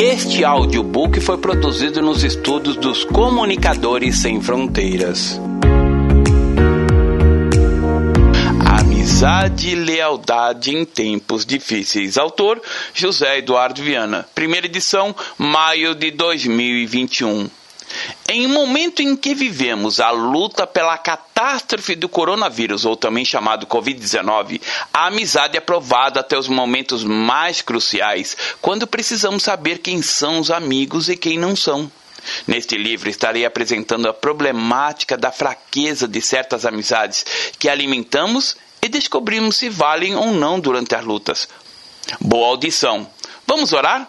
Este audiobook foi produzido nos estudos dos Comunicadores Sem Fronteiras. Amizade e lealdade em tempos difíceis. Autor José Eduardo Viana. Primeira edição, maio de 2021. Em um momento em que vivemos a luta pela catástrofe do coronavírus, ou também chamado Covid-19, a amizade é provada até os momentos mais cruciais, quando precisamos saber quem são os amigos e quem não são. Neste livro estarei apresentando a problemática da fraqueza de certas amizades que alimentamos e descobrimos se valem ou não durante as lutas. Boa audição. Vamos orar?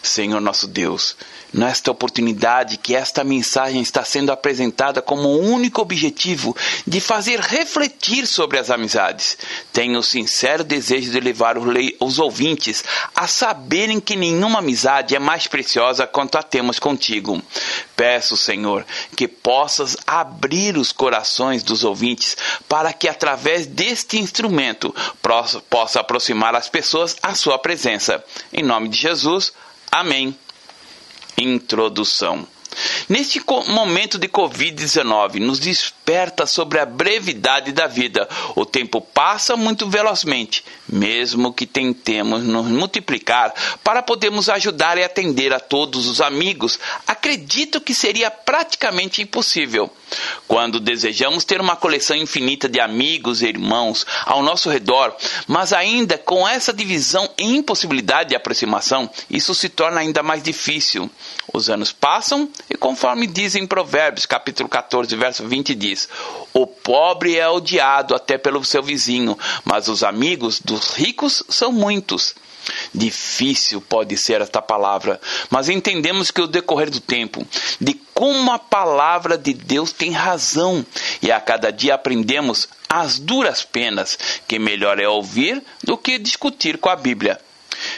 Senhor nosso Deus, nesta oportunidade que esta mensagem está sendo apresentada como o único objetivo de fazer refletir sobre as amizades. Tenho o sincero desejo de levar os ouvintes a saberem que nenhuma amizade é mais preciosa quanto a temos contigo. Peço, Senhor, que possas abrir os corações dos ouvintes para que através deste instrumento possa aproximar as pessoas à sua presença. Em nome de Jesus, amém. Introdução. Neste momento de Covid-19, nos desperta sobre a brevidade da vida. O tempo passa muito velozmente, mesmo que tentemos nos multiplicar para podermos ajudar e atender a todos os amigos. Acredito que seria praticamente impossível. Quando desejamos ter uma coleção infinita de amigos e irmãos ao nosso redor, mas ainda com essa divisão e impossibilidade de aproximação, isso se torna ainda mais difícil. Os anos passam e conforme dizem Provérbios, capítulo 14, verso 20 diz: O pobre é odiado até pelo seu vizinho, mas os amigos dos ricos são muitos. Difícil pode ser esta palavra, mas entendemos que o decorrer do tempo, de como a palavra de Deus tem razão, e a cada dia aprendemos as duras penas que melhor é ouvir do que discutir com a Bíblia.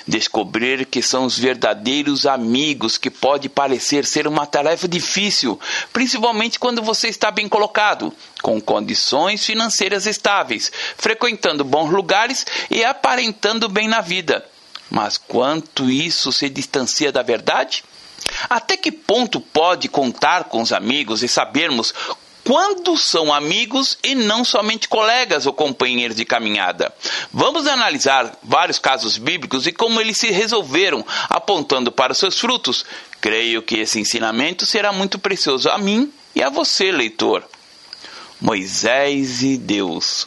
Descobrir que são os verdadeiros amigos que pode parecer ser uma tarefa difícil, principalmente quando você está bem colocado, com condições financeiras estáveis, frequentando bons lugares e aparentando bem na vida. Mas quanto isso se distancia da verdade? Até que ponto pode contar com os amigos e sabermos quando são amigos e não somente colegas ou companheiros de caminhada. Vamos analisar vários casos bíblicos e como eles se resolveram, apontando para os seus frutos. Creio que esse ensinamento será muito precioso a mim e a você, leitor. Moisés e Deus.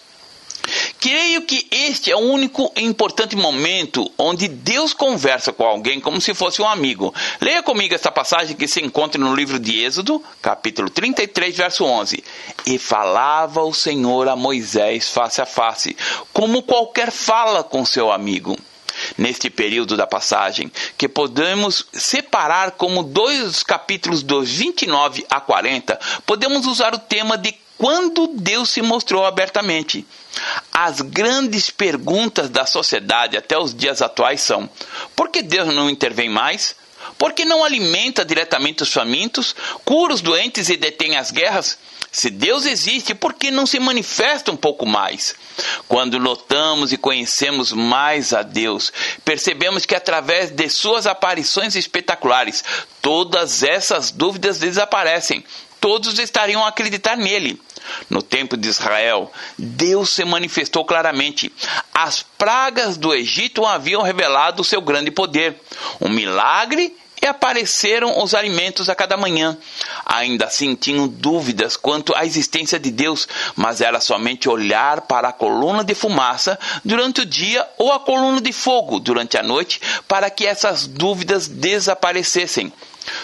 Creio que este é o único e importante momento onde Deus conversa com alguém como se fosse um amigo. Leia comigo essa passagem que se encontra no livro de Êxodo, capítulo 33, verso 11. E falava o Senhor a Moisés face a face, como qualquer fala com seu amigo neste período da passagem, que podemos separar como dois capítulos dos 29 a 40, podemos usar o tema de quando Deus se mostrou abertamente. As grandes perguntas da sociedade até os dias atuais são: por que Deus não intervém mais? Por que não alimenta diretamente os famintos, cura os doentes e detém as guerras? Se Deus existe, por que não se manifesta um pouco mais? Quando notamos e conhecemos mais a Deus, percebemos que através de suas aparições espetaculares, todas essas dúvidas desaparecem. Todos estariam a acreditar nele. No tempo de Israel, Deus se manifestou claramente. As pragas do Egito haviam revelado o seu grande poder. Um milagre e apareceram os alimentos a cada manhã. Ainda assim tinham dúvidas quanto à existência de Deus, mas era somente olhar para a coluna de fumaça durante o dia ou a coluna de fogo durante a noite para que essas dúvidas desaparecessem.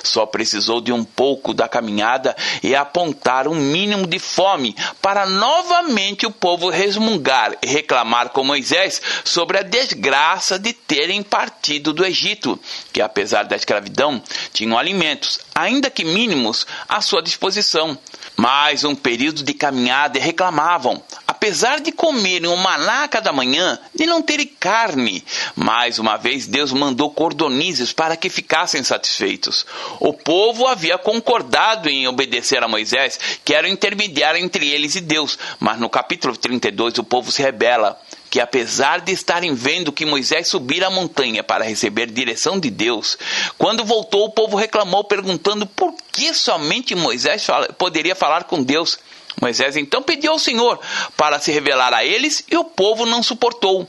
Só precisou de um pouco da caminhada e apontar um mínimo de fome para novamente o povo resmungar e reclamar com Moisés sobre a desgraça de terem partido do Egito, que apesar da escravidão tinham alimentos, ainda que mínimos, à sua disposição. Mais um período de caminhada e reclamavam, apesar de comerem o maná cada manhã, de não terem carne. Mais uma vez Deus mandou cordonizes para que ficassem satisfeitos. O povo havia concordado em obedecer a Moisés, que era o intermediário entre eles e Deus, mas no capítulo 32 o povo se rebela que apesar de estarem vendo que Moisés subir a montanha para receber direção de Deus, quando voltou o povo reclamou perguntando por que somente Moisés poderia falar com Deus. Moisés então pediu ao Senhor para se revelar a eles e o povo não suportou.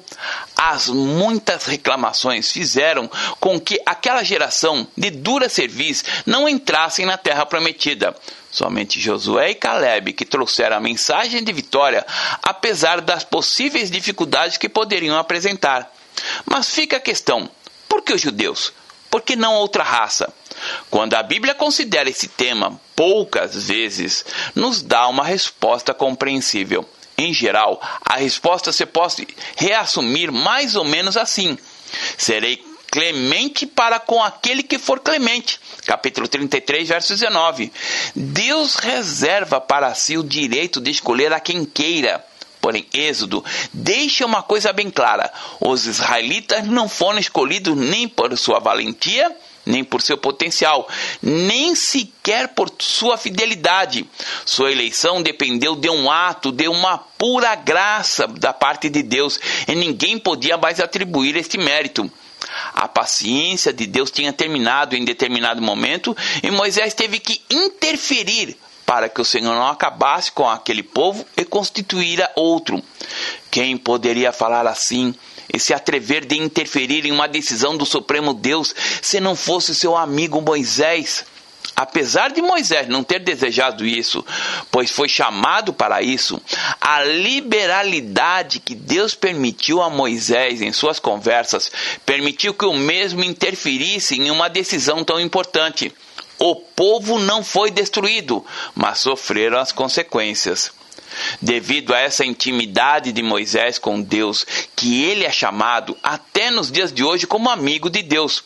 As muitas reclamações fizeram com que aquela geração de dura cerviz não entrassem na terra prometida. Somente Josué e Caleb que trouxeram a mensagem de vitória, apesar das possíveis dificuldades que poderiam apresentar. Mas fica a questão: por que os judeus? Por que não outra raça? Quando a Bíblia considera esse tema poucas vezes, nos dá uma resposta compreensível. Em geral, a resposta se pode reassumir mais ou menos assim: Serei clemente para com aquele que for clemente. Capítulo 33, verso 19. Deus reserva para si o direito de escolher a quem queira. Porém, Êxodo deixa uma coisa bem clara: os israelitas não foram escolhidos nem por sua valentia, nem por seu potencial, nem sequer por sua fidelidade. Sua eleição dependeu de um ato, de uma pura graça da parte de Deus, e ninguém podia mais atribuir este mérito. A paciência de Deus tinha terminado em determinado momento e Moisés teve que interferir para que o Senhor não acabasse com aquele povo e constituíra outro. Quem poderia falar assim e se atrever de interferir em uma decisão do Supremo Deus se não fosse seu amigo Moisés? Apesar de Moisés não ter desejado isso, pois foi chamado para isso, a liberalidade que Deus permitiu a Moisés em suas conversas permitiu que o mesmo interferisse em uma decisão tão importante. O povo não foi destruído, mas sofreram as consequências. Devido a essa intimidade de Moisés com Deus, que ele é chamado até nos dias de hoje como amigo de Deus.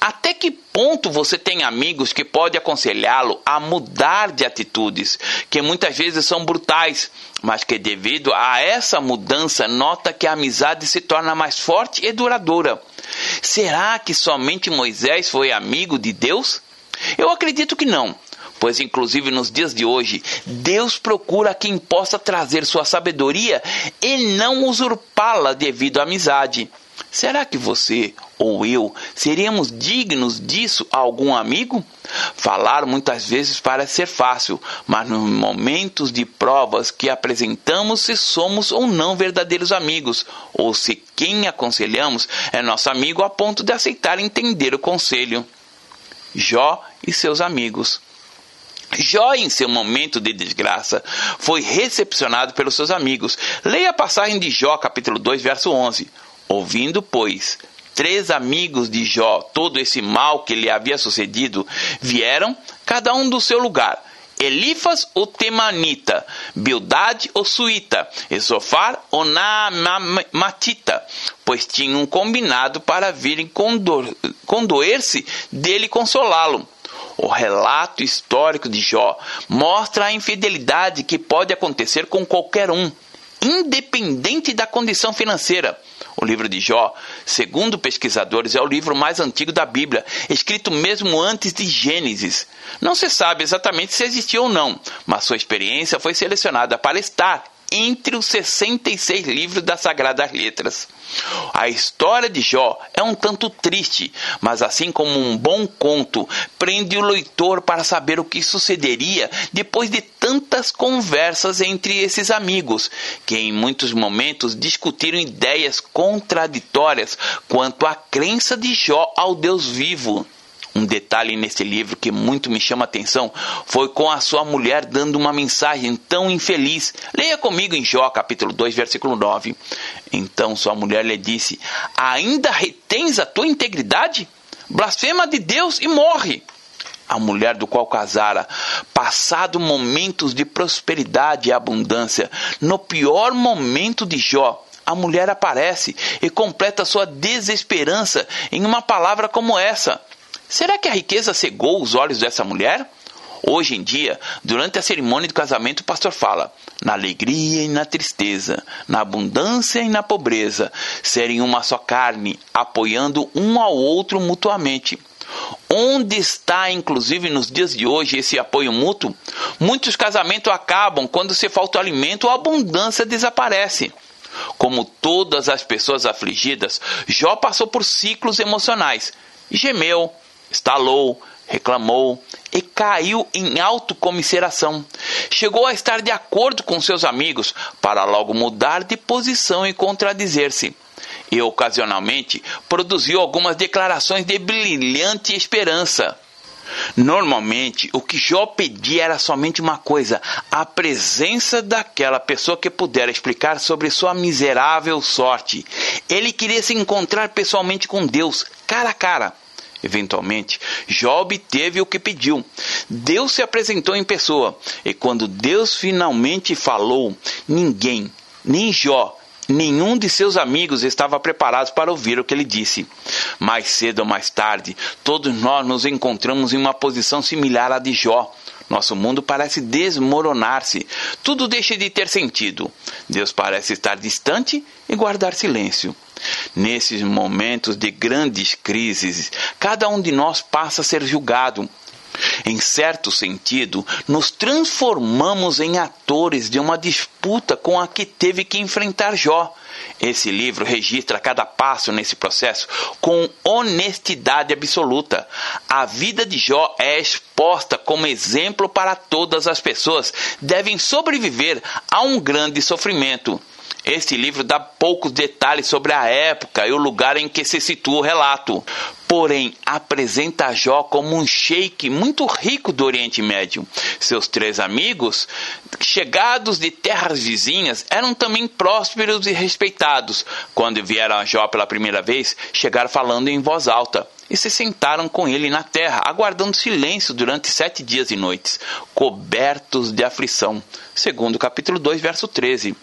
Até que ponto você tem amigos que podem aconselhá-lo a mudar de atitudes, que muitas vezes são brutais, mas que devido a essa mudança nota que a amizade se torna mais forte e duradoura? Será que somente Moisés foi amigo de Deus? Eu acredito que não, pois, inclusive nos dias de hoje, Deus procura quem possa trazer sua sabedoria e não usurpá-la devido à amizade. Será que você ou eu seríamos dignos disso a algum amigo? Falar muitas vezes parece ser fácil, mas nos momentos de provas que apresentamos se somos ou não verdadeiros amigos, ou se quem aconselhamos é nosso amigo a ponto de aceitar entender o conselho. Jó e seus amigos. Jó, em seu momento de desgraça, foi recepcionado pelos seus amigos. Leia a passagem de Jó, capítulo 2, verso 11. Ouvindo, pois, três amigos de Jó todo esse mal que lhe havia sucedido, vieram, cada um do seu lugar. Elifas o Temanita, Bildade o Suíta, e Sofar o Naamatita, pois tinham combinado para virem condoer-se dele consolá-lo. O relato histórico de Jó mostra a infidelidade que pode acontecer com qualquer um, independente da condição financeira. O livro de Jó, segundo pesquisadores, é o livro mais antigo da Bíblia, escrito mesmo antes de Gênesis. Não se sabe exatamente se existiu ou não, mas sua experiência foi selecionada para estar entre os 66 livros das Sagradas Letras. A história de Jó é um tanto triste, mas assim como um bom conto, prende o leitor para saber o que sucederia depois de tantas conversas entre esses amigos, que em muitos momentos discutiram ideias contraditórias quanto à crença de Jó ao Deus vivo. Um detalhe nesse livro que muito me chama a atenção foi com a sua mulher dando uma mensagem tão infeliz. Leia comigo em Jó, capítulo 2, versículo 9. Então sua mulher lhe disse: Ainda retens a tua integridade? Blasfema de Deus e morre. A mulher do qual casara, passado momentos de prosperidade e abundância, no pior momento de Jó, a mulher aparece e completa sua desesperança em uma palavra como essa: Será que a riqueza cegou os olhos dessa mulher? Hoje em dia, durante a cerimônia de casamento, o pastor fala: na alegria e na tristeza, na abundância e na pobreza, serem uma só carne, apoiando um ao outro mutuamente. Onde está, inclusive nos dias de hoje, esse apoio mútuo? Muitos casamentos acabam quando se falta alimento a abundância desaparece. Como todas as pessoas afligidas, Jó passou por ciclos emocionais. Gemeu, estalou, reclamou e caiu em autocomiseração. Chegou a estar de acordo com seus amigos para logo mudar de posição e contradizer-se. E ocasionalmente produziu algumas declarações de brilhante esperança. Normalmente, o que Jó pedia era somente uma coisa: a presença daquela pessoa que pudera explicar sobre sua miserável sorte. Ele queria se encontrar pessoalmente com Deus, cara a cara. Eventualmente, Jó obteve o que pediu. Deus se apresentou em pessoa, e quando Deus finalmente falou, ninguém, nem Jó, Nenhum de seus amigos estava preparado para ouvir o que ele disse. Mais cedo ou mais tarde, todos nós nos encontramos em uma posição similar à de Jó. Nosso mundo parece desmoronar-se. Tudo deixa de ter sentido. Deus parece estar distante e guardar silêncio. Nesses momentos de grandes crises, cada um de nós passa a ser julgado. Em certo sentido, nos transformamos em atores de uma disputa com a que teve que enfrentar Jó. Esse livro registra cada passo nesse processo com honestidade absoluta. A vida de Jó é exposta como exemplo para todas as pessoas devem sobreviver a um grande sofrimento. Este livro dá poucos detalhes sobre a época e o lugar em que se situa o relato. Porém, apresenta Jó como um sheik muito rico do Oriente Médio. Seus três amigos, chegados de terras vizinhas, eram também prósperos e respeitados. Quando vieram a Jó pela primeira vez, chegaram falando em voz alta e se sentaram com ele na terra, aguardando silêncio durante sete dias e noites, cobertos de aflição. Segundo capítulo 2, verso 13.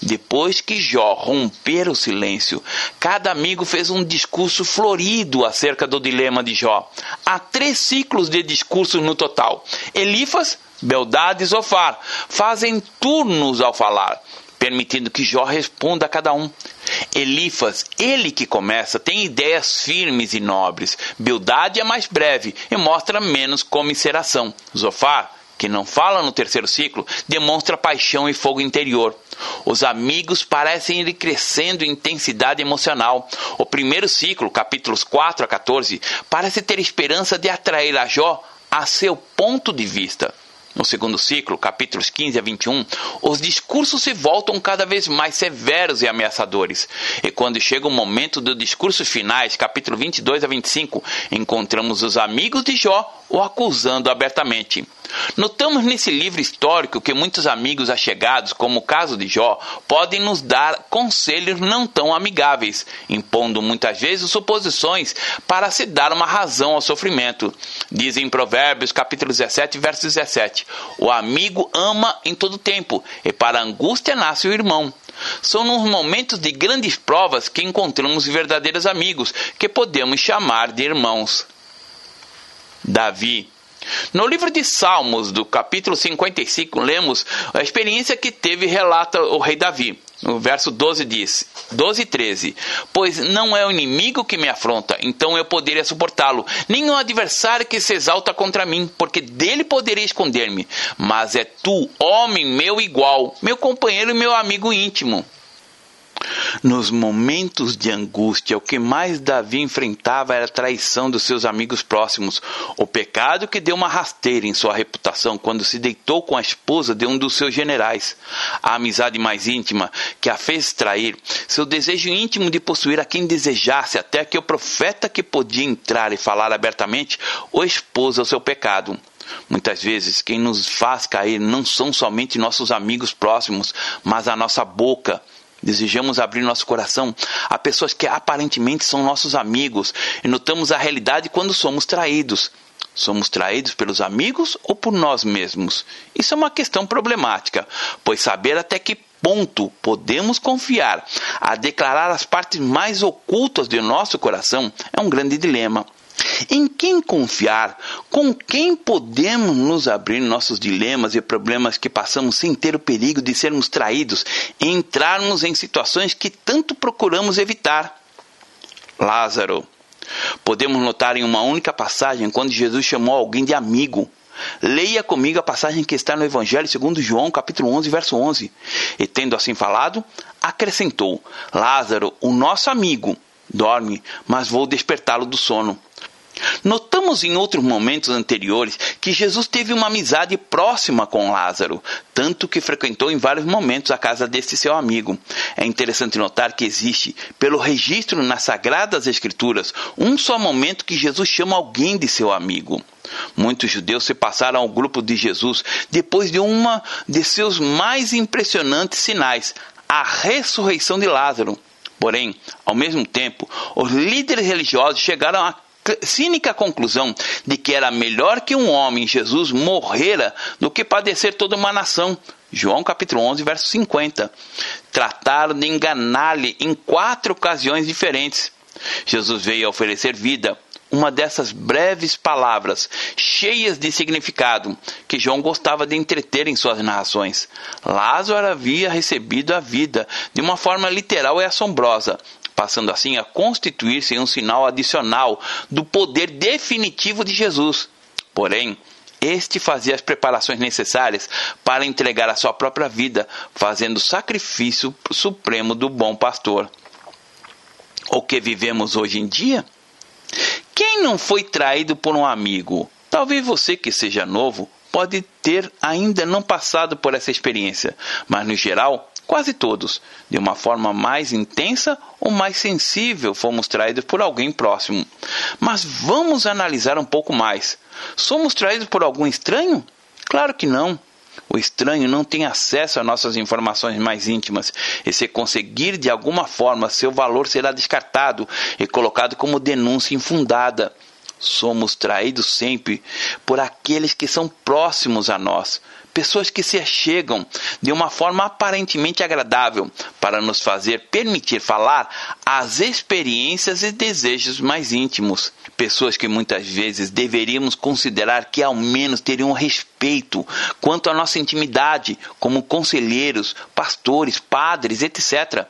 Depois que Jó romper o silêncio, cada amigo fez um discurso florido acerca do dilema de Jó. Há três ciclos de discursos no total. Elifas, Beldade e Zofar fazem turnos ao falar permitindo que Jó responda a cada um. Elifas, ele que começa, tem ideias firmes e nobres. Bildade é mais breve e mostra menos comisseração. Zofar, que não fala no terceiro ciclo, demonstra paixão e fogo interior. Os amigos parecem ir crescendo em intensidade emocional. O primeiro ciclo, capítulos 4 a 14, parece ter esperança de atrair a Jó a seu ponto de vista. No segundo ciclo, capítulos 15 a 21, os discursos se voltam cada vez mais severos e ameaçadores. E quando chega o momento dos discursos finais, capítulo 22 a 25, encontramos os amigos de Jó o acusando abertamente. Notamos nesse livro histórico que muitos amigos achegados, como o caso de Jó, podem nos dar conselhos não tão amigáveis, impondo muitas vezes suposições para se dar uma razão ao sofrimento. Diz em Provérbios capítulo 17, verso 17: O amigo ama em todo tempo, e para a angústia nasce o irmão. São nos momentos de grandes provas que encontramos verdadeiros amigos, que podemos chamar de irmãos. Davi no livro de Salmos, do capítulo 55, lemos a experiência que teve relata o rei Davi. No verso 12 diz, 12 e 13, Pois não é o inimigo que me afronta, então eu poderia suportá-lo, nem o adversário que se exalta contra mim, porque dele poderia esconder-me. Mas é tu, homem meu igual, meu companheiro e meu amigo íntimo. Nos momentos de angústia, o que mais Davi enfrentava era a traição dos seus amigos próximos, o pecado que deu uma rasteira em sua reputação quando se deitou com a esposa de um dos seus generais, a amizade mais íntima que a fez trair, seu desejo íntimo de possuir a quem desejasse, até que o profeta que podia entrar e falar abertamente o expôs ao seu pecado. Muitas vezes, quem nos faz cair não são somente nossos amigos próximos, mas a nossa boca, Desejamos abrir nosso coração a pessoas que aparentemente são nossos amigos e notamos a realidade quando somos traídos. Somos traídos pelos amigos ou por nós mesmos? Isso é uma questão problemática, pois saber até que ponto podemos confiar a declarar as partes mais ocultas de nosso coração é um grande dilema. Em quem confiar? Com quem podemos nos abrir nossos dilemas e problemas que passamos sem ter o perigo de sermos traídos entrarmos em situações que tanto procuramos evitar? Lázaro. Podemos notar em uma única passagem quando Jesus chamou alguém de amigo. Leia comigo a passagem que está no Evangelho segundo João, capítulo 11, verso 11. E tendo assim falado, acrescentou: Lázaro, o nosso amigo, dorme, mas vou despertá-lo do sono. Notamos em outros momentos anteriores que Jesus teve uma amizade próxima com Lázaro, tanto que frequentou em vários momentos a casa deste seu amigo. É interessante notar que existe, pelo registro nas Sagradas Escrituras, um só momento que Jesus chama alguém de seu amigo. Muitos judeus se passaram ao grupo de Jesus depois de uma de seus mais impressionantes sinais, a ressurreição de Lázaro. Porém, ao mesmo tempo, os líderes religiosos chegaram a cínica conclusão de que era melhor que um homem, Jesus, morrera do que padecer toda uma nação. João capítulo 11, verso 50. Trataram de enganar-lhe em quatro ocasiões diferentes. Jesus veio oferecer vida, uma dessas breves palavras, cheias de significado, que João gostava de entreter em suas narrações. Lázaro havia recebido a vida de uma forma literal e assombrosa, passando assim a constituir-se um sinal adicional do poder definitivo de Jesus. Porém, este fazia as preparações necessárias para entregar a sua própria vida, fazendo o sacrifício supremo do bom pastor. O que vivemos hoje em dia? Quem não foi traído por um amigo? Talvez você que seja novo pode ter ainda não passado por essa experiência, mas no geral Quase todos, de uma forma mais intensa ou mais sensível, fomos traídos por alguém próximo. Mas vamos analisar um pouco mais. Somos traídos por algum estranho? Claro que não. O estranho não tem acesso a nossas informações mais íntimas, e se conseguir de alguma forma, seu valor será descartado e colocado como denúncia infundada. Somos traídos sempre por aqueles que são próximos a nós, pessoas que se achegam de uma forma aparentemente agradável para nos fazer permitir falar as experiências e desejos mais íntimos. Pessoas que muitas vezes deveríamos considerar que ao menos teriam respeito quanto à nossa intimidade, como conselheiros, pastores, padres, etc.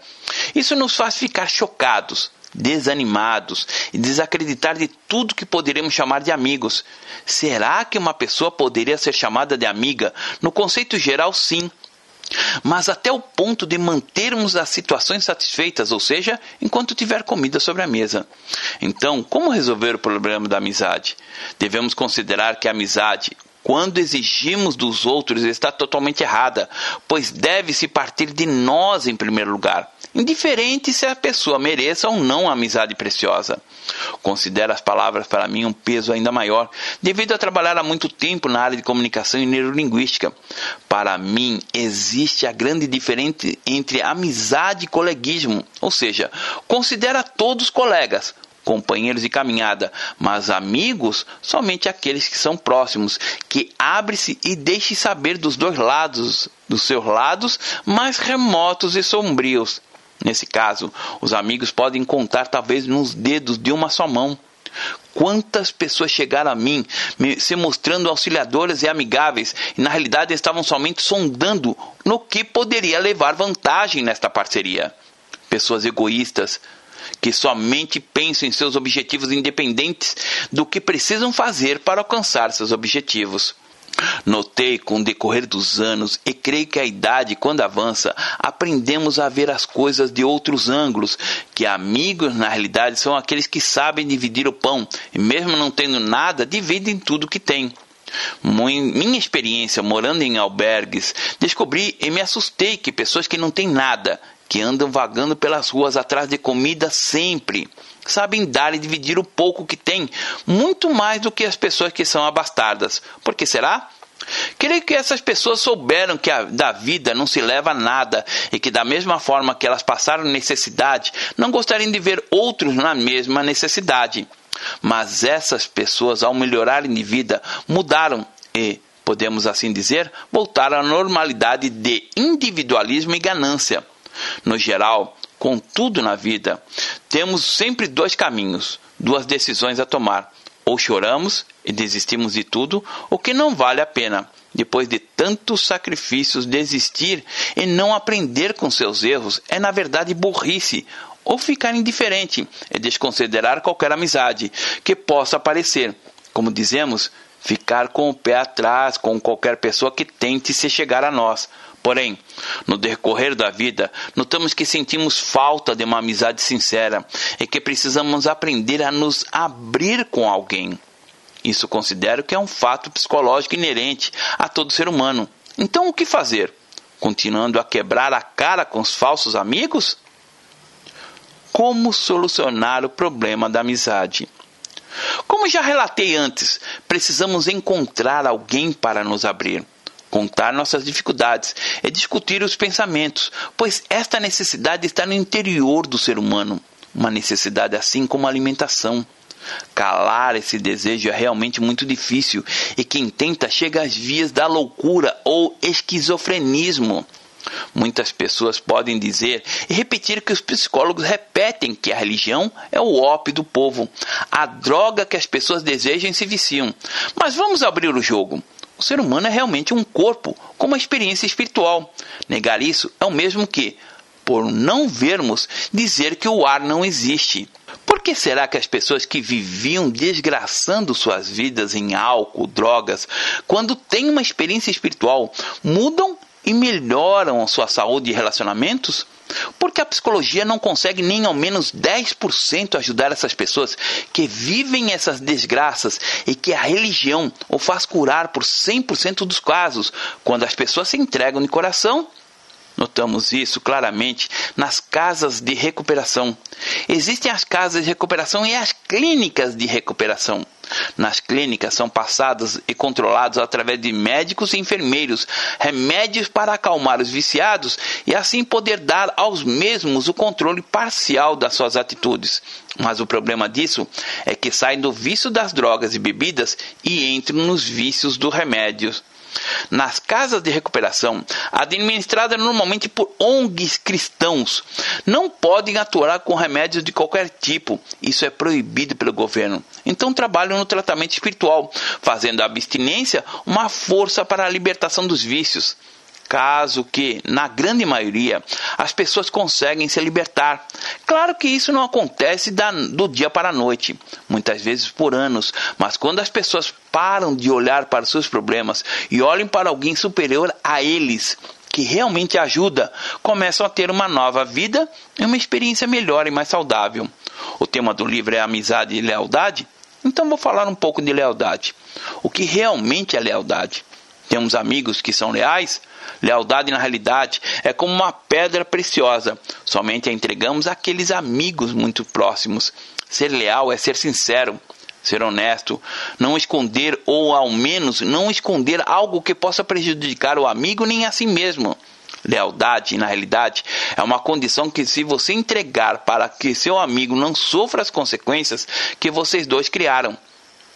Isso nos faz ficar chocados desanimados e desacreditar de tudo que poderíamos chamar de amigos. Será que uma pessoa poderia ser chamada de amiga? No conceito geral, sim. Mas até o ponto de mantermos as situações satisfeitas, ou seja, enquanto tiver comida sobre a mesa. Então, como resolver o problema da amizade? Devemos considerar que a amizade, quando exigimos dos outros, está totalmente errada, pois deve-se partir de nós em primeiro lugar indiferente se a pessoa mereça ou não a amizade preciosa. Considero as palavras para mim um peso ainda maior, devido a trabalhar há muito tempo na área de comunicação e neurolinguística. Para mim, existe a grande diferença entre amizade e coleguismo, ou seja, considera todos colegas, companheiros de caminhada, mas amigos somente aqueles que são próximos, que abre-se e deixe saber dos dois lados, dos seus lados mais remotos e sombrios. Nesse caso, os amigos podem contar talvez nos dedos de uma só mão. Quantas pessoas chegaram a mim se mostrando auxiliadoras e amigáveis e na realidade estavam somente sondando no que poderia levar vantagem nesta parceria? Pessoas egoístas que somente pensam em seus objetivos independentes do que precisam fazer para alcançar seus objetivos. Notei com o decorrer dos anos, e creio que a idade, quando avança, aprendemos a ver as coisas de outros ângulos, que amigos, na realidade, são aqueles que sabem dividir o pão, e mesmo não tendo nada, dividem tudo que têm. Minha experiência morando em albergues, descobri e me assustei que pessoas que não têm nada, que andam vagando pelas ruas atrás de comida sempre, sabem dar e dividir o pouco que têm, muito mais do que as pessoas que são abastadas. Por que será? Creio que essas pessoas souberam que a, da vida não se leva a nada e que, da mesma forma que elas passaram necessidade, não gostariam de ver outros na mesma necessidade. Mas essas pessoas, ao melhorarem de vida, mudaram e, podemos assim dizer, voltaram à normalidade de individualismo e ganância. No geral, com tudo na vida, temos sempre dois caminhos, duas decisões a tomar. Ou choramos e desistimos de tudo, ou que não vale a pena, depois de tantos sacrifícios, desistir e não aprender com seus erros é, na verdade, burrice. Ou ficar indiferente e desconsiderar qualquer amizade que possa aparecer. Como dizemos, ficar com o pé atrás com qualquer pessoa que tente se chegar a nós. Porém, no decorrer da vida, notamos que sentimos falta de uma amizade sincera e que precisamos aprender a nos abrir com alguém. Isso considero que é um fato psicológico inerente a todo ser humano. Então, o que fazer? Continuando a quebrar a cara com os falsos amigos? Como solucionar o problema da amizade? Como já relatei antes, precisamos encontrar alguém para nos abrir, contar nossas dificuldades e discutir os pensamentos, pois esta necessidade está no interior do ser humano, uma necessidade assim como a alimentação. Calar esse desejo é realmente muito difícil e quem tenta chega às vias da loucura ou esquizofrenismo. Muitas pessoas podem dizer e repetir que os psicólogos repetem que a religião é o ópio do povo, a droga que as pessoas desejam e se viciam. Mas vamos abrir o jogo. O ser humano é realmente um corpo com uma experiência espiritual. Negar isso é o mesmo que, por não vermos, dizer que o ar não existe. Por que será que as pessoas que viviam desgraçando suas vidas em álcool, drogas, quando têm uma experiência espiritual, mudam e melhoram a sua saúde e relacionamentos? Porque a psicologia não consegue nem ao menos 10% ajudar essas pessoas que vivem essas desgraças e que a religião o faz curar por 100% dos casos, quando as pessoas se entregam de coração Notamos isso claramente nas casas de recuperação. Existem as casas de recuperação e as clínicas de recuperação. Nas clínicas são passados e controlados através de médicos e enfermeiros remédios para acalmar os viciados e assim poder dar aos mesmos o controle parcial das suas atitudes. Mas o problema disso é que saem do vício das drogas e bebidas e entram nos vícios dos remédios nas casas de recuperação, administradas normalmente por ONGs cristãos, não podem atuar com remédios de qualquer tipo. Isso é proibido pelo governo. Então trabalham no tratamento espiritual, fazendo a abstinência uma força para a libertação dos vícios caso que, na grande maioria, as pessoas conseguem se libertar. Claro que isso não acontece da, do dia para a noite, muitas vezes por anos, mas quando as pessoas param de olhar para seus problemas e olham para alguém superior a eles, que realmente ajuda, começam a ter uma nova vida e uma experiência melhor e mais saudável. O tema do livro é amizade e lealdade, então vou falar um pouco de lealdade. O que realmente é lealdade? Temos amigos que são leais? Lealdade, na realidade, é como uma pedra preciosa. Somente a entregamos àqueles amigos muito próximos. Ser leal é ser sincero, ser honesto, não esconder ou ao menos não esconder algo que possa prejudicar o amigo nem a si mesmo. Lealdade, na realidade, é uma condição que, se você entregar para que seu amigo não sofra as consequências que vocês dois criaram,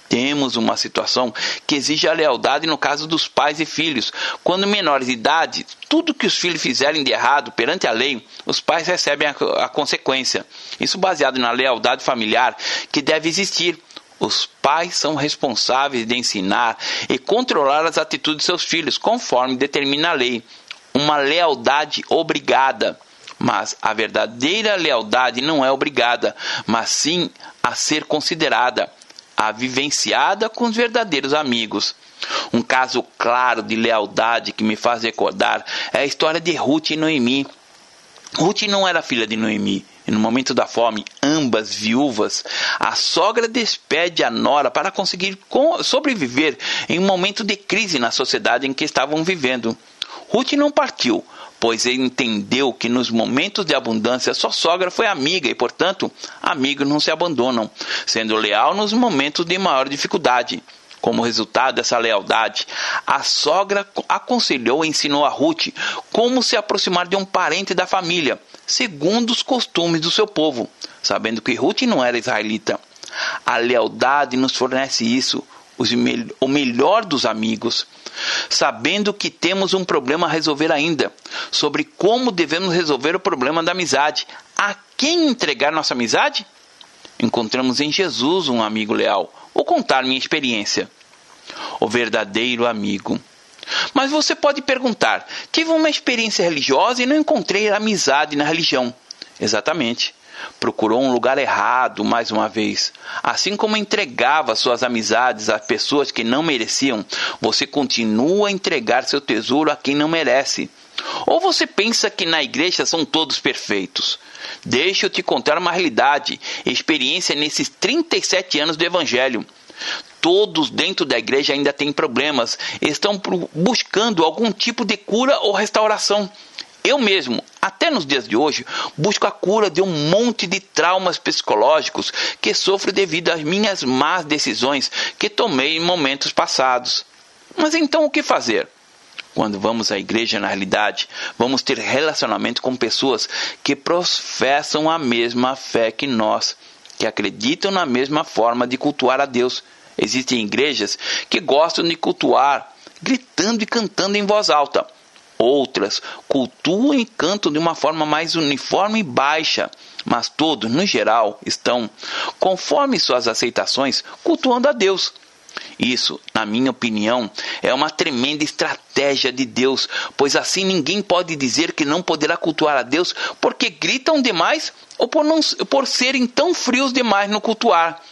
temos uma situação que exige a lealdade no caso dos pais e filhos. Quando menores de idade, tudo que os filhos fizerem de errado perante a lei, os pais recebem a, a consequência. Isso baseado na lealdade familiar que deve existir. Os pais são responsáveis de ensinar e controlar as atitudes de seus filhos, conforme determina a lei. Uma lealdade obrigada. Mas a verdadeira lealdade não é obrigada, mas sim a ser considerada a vivenciada com os verdadeiros amigos. Um caso claro de lealdade que me faz recordar é a história de Ruth e Noemi. Ruth não era filha de Noemi. E no momento da fome, ambas viúvas, a sogra despede a nora para conseguir sobreviver em um momento de crise na sociedade em que estavam vivendo. Ruth não partiu, pois ele entendeu que nos momentos de abundância sua sogra foi amiga e, portanto, amigos não se abandonam, sendo leal nos momentos de maior dificuldade. Como resultado dessa lealdade, a sogra aconselhou e ensinou a Ruth como se aproximar de um parente da família, segundo os costumes do seu povo, sabendo que Ruth não era israelita. A lealdade nos fornece isso, o melhor dos amigos sabendo que temos um problema a resolver ainda, sobre como devemos resolver o problema da amizade. A quem entregar nossa amizade? Encontramos em Jesus um amigo leal. Vou contar minha experiência. O verdadeiro amigo. Mas você pode perguntar: tive uma experiência religiosa e não encontrei amizade na religião. Exatamente. Procurou um lugar errado mais uma vez. Assim como entregava suas amizades a pessoas que não mereciam, você continua a entregar seu tesouro a quem não merece. Ou você pensa que na igreja são todos perfeitos? Deixa eu te contar uma realidade, experiência nesses 37 anos do Evangelho. Todos dentro da igreja ainda têm problemas, estão buscando algum tipo de cura ou restauração. Eu mesmo, até nos dias de hoje, busco a cura de um monte de traumas psicológicos que sofro devido às minhas más decisões que tomei em momentos passados. Mas então o que fazer? Quando vamos à igreja, na realidade, vamos ter relacionamento com pessoas que professam a mesma fé que nós, que acreditam na mesma forma de cultuar a Deus. Existem igrejas que gostam de cultuar gritando e cantando em voz alta. Outras cultuam e cantam de uma forma mais uniforme e baixa, mas todos, no geral, estão, conforme suas aceitações, cultuando a Deus. Isso, na minha opinião, é uma tremenda estratégia de Deus, pois assim ninguém pode dizer que não poderá cultuar a Deus porque gritam demais ou por, não, por serem tão frios demais no cultuar.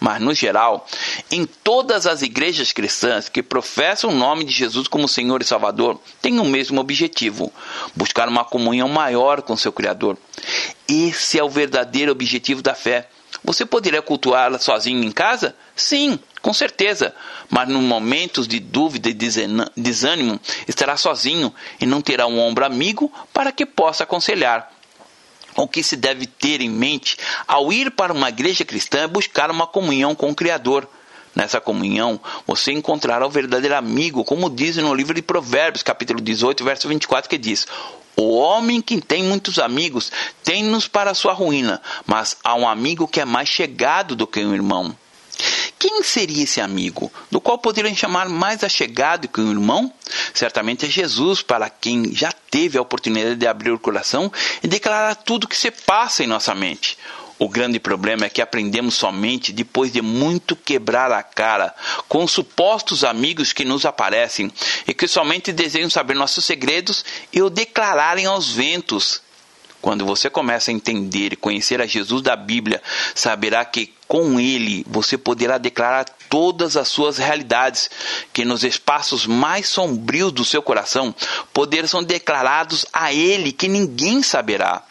Mas, no geral, em todas as igrejas cristãs que professam o nome de Jesus como Senhor e Salvador, têm o mesmo objetivo: buscar uma comunhão maior com seu Criador. Esse é o verdadeiro objetivo da fé. Você poderia cultuá-la sozinho em casa? Sim, com certeza. Mas nos momentos de dúvida e desânimo, estará sozinho e não terá um ombro amigo para que possa aconselhar. O que se deve ter em mente ao ir para uma igreja cristã é buscar uma comunhão com o Criador. Nessa comunhão, você encontrará o verdadeiro amigo, como diz no livro de Provérbios, capítulo 18, verso 24, que diz: O homem que tem muitos amigos tem-nos para sua ruína, mas há um amigo que é mais chegado do que um irmão. Quem seria esse amigo, do qual poderiam chamar mais achegado que um irmão? Certamente é Jesus, para quem já teve a oportunidade de abrir o coração e declarar tudo o que se passa em nossa mente. O grande problema é que aprendemos somente depois de muito quebrar a cara com supostos amigos que nos aparecem e que somente desejam saber nossos segredos e o declararem aos ventos. Quando você começa a entender e conhecer a Jesus da Bíblia, saberá que com ele você poderá declarar todas as suas realidades, que nos espaços mais sombrios do seu coração poderão ser declarados a ele que ninguém saberá.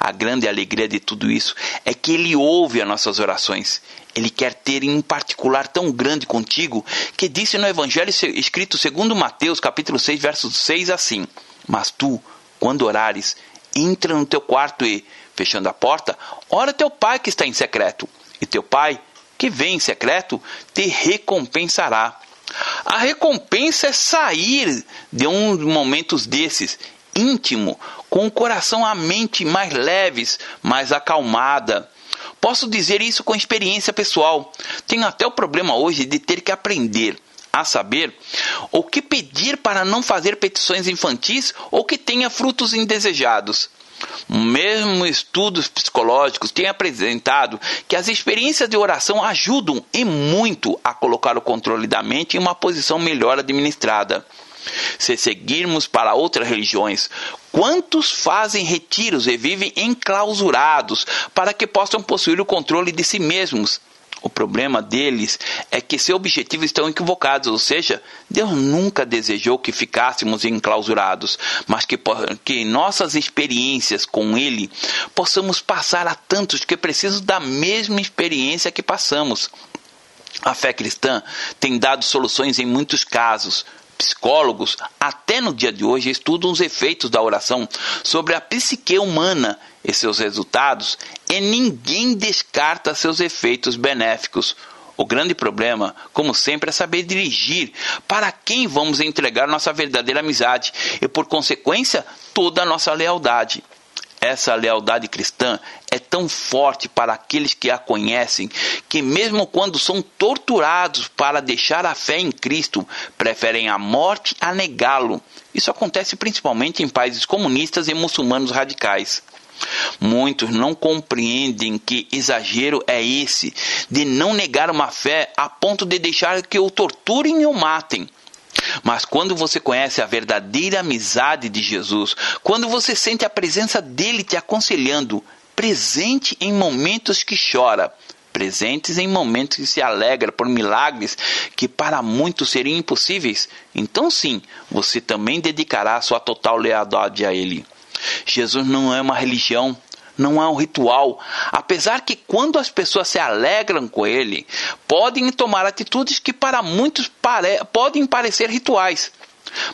A grande alegria de tudo isso é que ele ouve as nossas orações. Ele quer ter em um particular tão grande contigo que disse no evangelho escrito segundo Mateus, capítulo 6, verso 6 assim: "Mas tu, quando orares, entra no teu quarto e, fechando a porta, ora teu pai que está em secreto, e teu pai, que vem em secreto, te recompensará. A recompensa é sair de uns momentos desses, íntimo, com o coração a mente mais leves, mais acalmada. Posso dizer isso com experiência pessoal. Tenho até o problema hoje de ter que aprender a saber, o que pedir para não fazer petições infantis ou que tenha frutos indesejados. Mesmo estudos psicológicos têm apresentado que as experiências de oração ajudam e muito a colocar o controle da mente em uma posição melhor administrada. Se seguirmos para outras religiões, quantos fazem retiros e vivem enclausurados para que possam possuir o controle de si mesmos? O problema deles é que seus objetivos estão equivocados, ou seja, Deus nunca desejou que ficássemos enclausurados, mas que, que nossas experiências com Ele possamos passar a tantos que precisam da mesma experiência que passamos. A fé cristã tem dado soluções em muitos casos, Psicólogos, até no dia de hoje, estudam os efeitos da oração sobre a psique humana e seus resultados, e ninguém descarta seus efeitos benéficos. O grande problema, como sempre, é saber dirigir para quem vamos entregar nossa verdadeira amizade e, por consequência, toda a nossa lealdade. Essa lealdade cristã é tão forte para aqueles que a conhecem que, mesmo quando são torturados para deixar a fé em Cristo, preferem a morte a negá-lo. Isso acontece principalmente em países comunistas e muçulmanos radicais. Muitos não compreendem que exagero é esse de não negar uma fé a ponto de deixar que o torturem e o matem. Mas quando você conhece a verdadeira amizade de Jesus, quando você sente a presença dele te aconselhando, presente em momentos que chora, presentes em momentos que se alegra por milagres que para muitos seriam impossíveis, então sim, você também dedicará sua total lealdade a Ele. Jesus não é uma religião, não é um ritual. Apesar que quando as pessoas se alegram com ele, podem tomar atitudes que para muitos pare podem parecer rituais.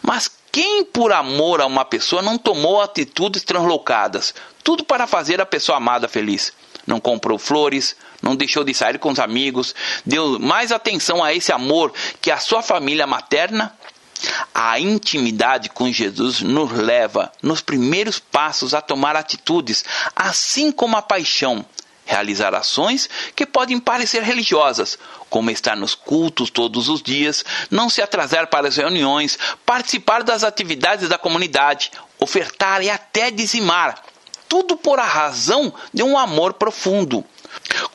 Mas quem por amor a uma pessoa não tomou atitudes translocadas, tudo para fazer a pessoa amada feliz? Não comprou flores, não deixou de sair com os amigos, deu mais atenção a esse amor que a sua família materna a intimidade com Jesus nos leva, nos primeiros passos, a tomar atitudes, assim como a paixão. Realizar ações que podem parecer religiosas, como estar nos cultos todos os dias, não se atrasar para as reuniões, participar das atividades da comunidade, ofertar e até dizimar. Tudo por a razão de um amor profundo.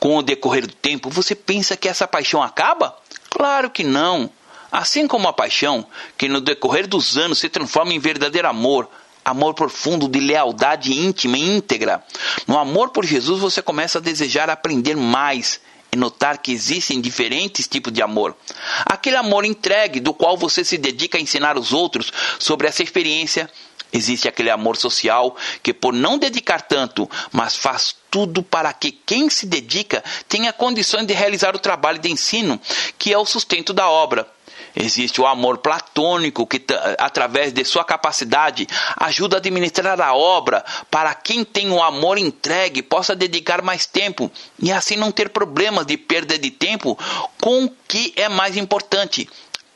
Com o decorrer do tempo, você pensa que essa paixão acaba? Claro que não. Assim como a paixão, que no decorrer dos anos se transforma em verdadeiro amor, amor profundo de lealdade íntima e íntegra. No amor por Jesus você começa a desejar aprender mais e notar que existem diferentes tipos de amor. Aquele amor entregue, do qual você se dedica a ensinar os outros sobre essa experiência. Existe aquele amor social que, por não dedicar tanto, mas faz tudo para que quem se dedica tenha condições de realizar o trabalho de ensino, que é o sustento da obra. Existe o amor platônico que, através de sua capacidade, ajuda a administrar a obra para quem tem o amor entregue possa dedicar mais tempo e assim não ter problemas de perda de tempo com o que é mais importante: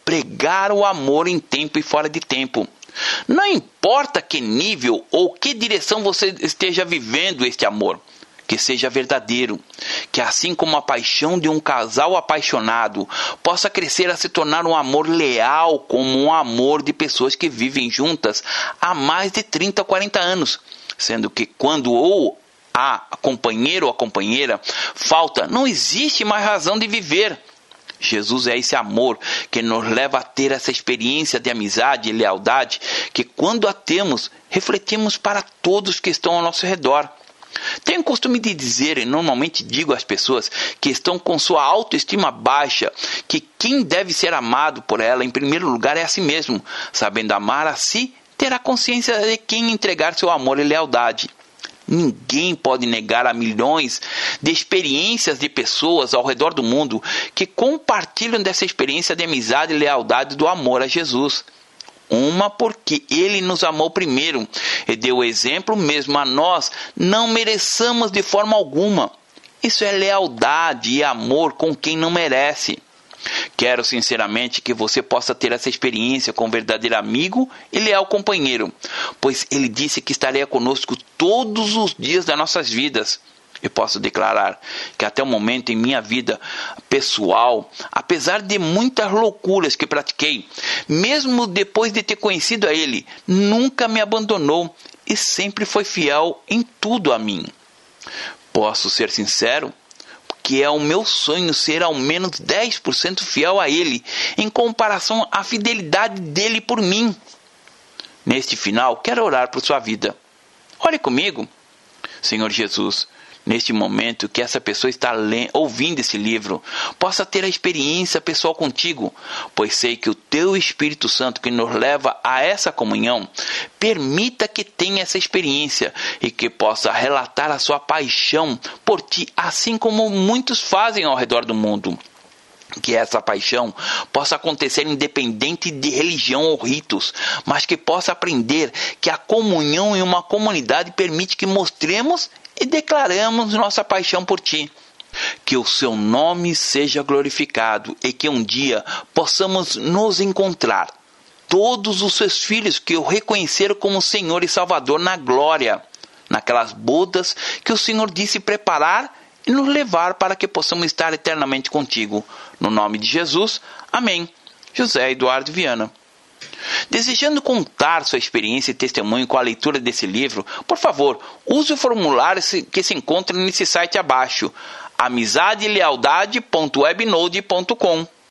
pregar o amor em tempo e fora de tempo. Não importa que nível ou que direção você esteja vivendo este amor que seja verdadeiro, que assim como a paixão de um casal apaixonado possa crescer a se tornar um amor leal, como um amor de pessoas que vivem juntas há mais de 30 ou 40 anos, sendo que quando ou a companheiro ou a companheira falta, não existe mais razão de viver. Jesus é esse amor que nos leva a ter essa experiência de amizade e lealdade que, quando a temos, refletimos para todos que estão ao nosso redor. Tenho o costume de dizer, e normalmente digo às pessoas que estão com sua autoestima baixa, que quem deve ser amado por ela, em primeiro lugar, é a si mesmo. Sabendo amar a si, terá consciência de quem entregar seu amor e lealdade. Ninguém pode negar a milhões de experiências de pessoas ao redor do mundo que compartilham dessa experiência de amizade e lealdade do amor a Jesus. Uma porque ele nos amou primeiro e deu exemplo mesmo a nós, não mereçamos de forma alguma. Isso é lealdade e amor com quem não merece. Quero sinceramente que você possa ter essa experiência com um verdadeiro amigo e leal companheiro, pois ele disse que estaria conosco todos os dias das nossas vidas. Eu posso declarar que até o momento em minha vida pessoal, apesar de muitas loucuras que pratiquei, mesmo depois de ter conhecido a Ele, nunca me abandonou e sempre foi fiel em tudo a mim. Posso ser sincero? Que é o meu sonho ser ao menos 10% fiel a Ele, em comparação à fidelidade dele por mim. Neste final, quero orar por sua vida. Ore comigo. Senhor Jesus, neste momento que essa pessoa está ouvindo esse livro. Possa ter a experiência pessoal contigo, pois sei que o teu Espírito Santo que nos leva a essa comunhão permita que tenha essa experiência e que possa relatar a sua paixão por ti, assim como muitos fazem ao redor do mundo. Que essa paixão possa acontecer independente de religião ou ritos, mas que possa aprender que a comunhão em uma comunidade permite que mostremos e declaramos nossa paixão por ti. Que o seu nome seja glorificado e que um dia possamos nos encontrar, todos os seus filhos que o reconheceram como Senhor e Salvador na glória, naquelas bodas que o Senhor disse preparar e nos levar para que possamos estar eternamente contigo. No nome de Jesus, amém. José Eduardo Viana. Desejando contar sua experiência e testemunho com a leitura desse livro, por favor, use o formulário que se encontra nesse site abaixo, amizadelealdade.webnode.com.